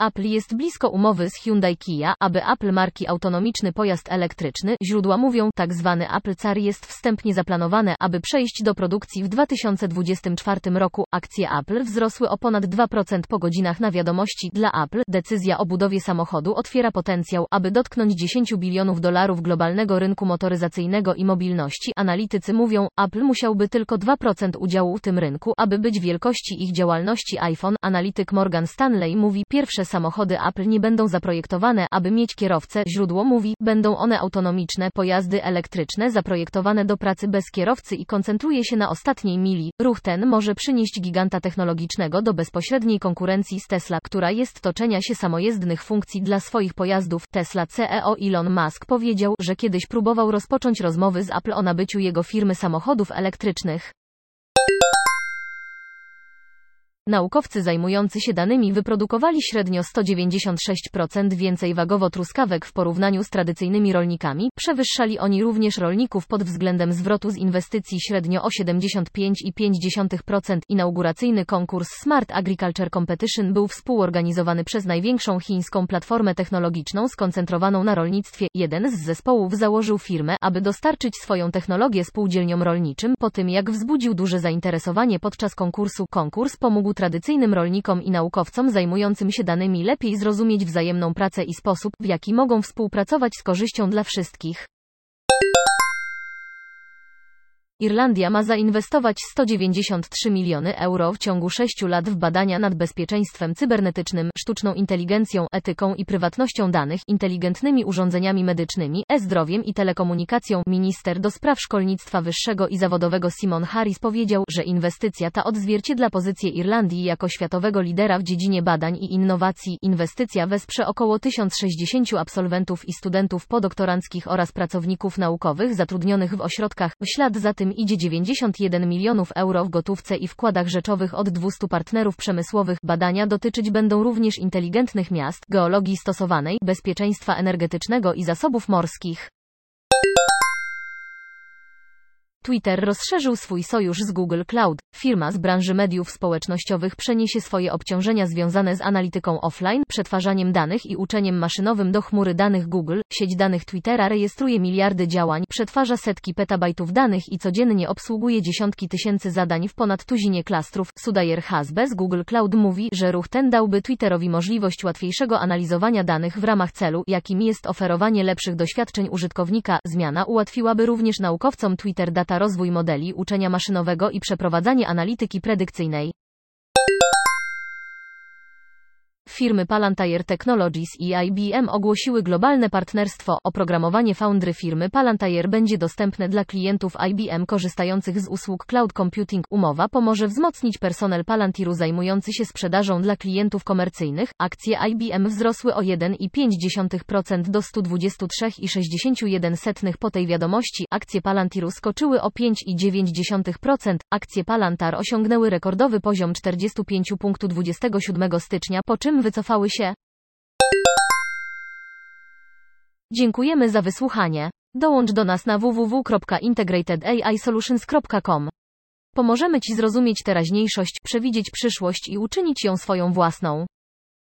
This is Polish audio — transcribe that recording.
Apple jest blisko umowy z Hyundai Kia, aby Apple marki autonomiczny pojazd elektryczny, źródła mówią, tak zwany Apple Car jest wstępnie zaplanowane, aby przejść do produkcji w 2024 roku. Akcje Apple wzrosły o ponad 2% po godzinach na wiadomości dla Apple. Decyzja o budowie samochodu otwiera potencjał, aby dotknąć 10 bilionów dolarów globalnego rynku motoryzacyjnego i mobilności. Analitycy mówią, Apple musiałby tylko 2% udziału w tym rynku, aby być wielkości ich działalności iPhone. Analityk Morgan Stanley mówi, pierwsze samochody Apple nie będą zaprojektowane, aby mieć kierowcę. Źródło mówi, będą one autonomiczne, pojazdy elektryczne zaprojektowane do pracy bez kierowcy i koncentruje się na ostatniej mili. Ruch ten może przynieść giganta technologicznego do bezpośredniej konkurencji z Tesla, która jest toczenia się samojezdnych funkcji dla swoich pojazdów. Tesla CEO Elon Musk powiedział, że kiedyś próbował rozpocząć rozmowy z Apple o nabyciu jego firmy samochodów elektrycznych. Naukowcy zajmujący się danymi wyprodukowali średnio 196% więcej wagowo truskawek w porównaniu z tradycyjnymi rolnikami, przewyższali oni również rolników pod względem zwrotu z inwestycji średnio o 75,5%. Inauguracyjny konkurs Smart Agriculture Competition był współorganizowany przez największą chińską platformę technologiczną skoncentrowaną na rolnictwie. Jeden z zespołów założył firmę, aby dostarczyć swoją technologię spółdzielniom rolniczym, po tym jak wzbudził duże zainteresowanie podczas konkursu. Konkurs pomógł tradycyjnym rolnikom i naukowcom zajmującym się danymi lepiej zrozumieć wzajemną pracę i sposób, w jaki mogą współpracować z korzyścią dla wszystkich. Irlandia ma zainwestować 193 miliony euro w ciągu 6 lat w badania nad bezpieczeństwem cybernetycznym, sztuczną inteligencją, etyką i prywatnością danych, inteligentnymi urządzeniami medycznymi, e-zdrowiem i telekomunikacją. Minister do spraw szkolnictwa wyższego i zawodowego Simon Harris powiedział, że inwestycja ta odzwierciedla pozycję Irlandii jako światowego lidera w dziedzinie badań i innowacji. Inwestycja wesprze około 1060 absolwentów i studentów podoktoranckich oraz pracowników naukowych zatrudnionych w ośrodkach. W ślad za tym idzie 91 milionów euro w gotówce i wkładach rzeczowych od 200 partnerów przemysłowych. Badania dotyczyć będą również inteligentnych miast, geologii stosowanej, bezpieczeństwa energetycznego i zasobów morskich. Twitter rozszerzył swój sojusz z Google Cloud. Firma z branży mediów społecznościowych przeniesie swoje obciążenia związane z analityką offline, przetwarzaniem danych i uczeniem maszynowym do chmury danych Google. Sieć danych Twittera rejestruje miliardy działań, przetwarza setki petabajtów danych i codziennie obsługuje dziesiątki tysięcy zadań w ponad tuzinie klastrów. Sudayer Hasbe z Google Cloud mówi, że ruch ten dałby Twitterowi możliwość łatwiejszego analizowania danych w ramach celu, jakim jest oferowanie lepszych doświadczeń użytkownika. Zmiana ułatwiłaby również naukowcom Twitter Data rozwój modeli uczenia maszynowego i przeprowadzanie analityki predykcyjnej. Firmy Palantir Technologies i IBM ogłosiły globalne partnerstwo. Oprogramowanie Foundry firmy Palantir będzie dostępne dla klientów IBM korzystających z usług cloud computing. Umowa pomoże wzmocnić personel Palantiru zajmujący się sprzedażą dla klientów komercyjnych. Akcje IBM wzrosły o 1,5% do 123,61 po tej wiadomości. Akcje Palantiru skoczyły o 5,9%. Akcje Palantar osiągnęły rekordowy poziom 45,27 stycznia, po czym wycofały się. Dziękujemy za wysłuchanie. Dołącz do nas na www.integratedAIsolutions.com. Pomożemy Ci zrozumieć teraźniejszość, przewidzieć przyszłość i uczynić ją swoją własną.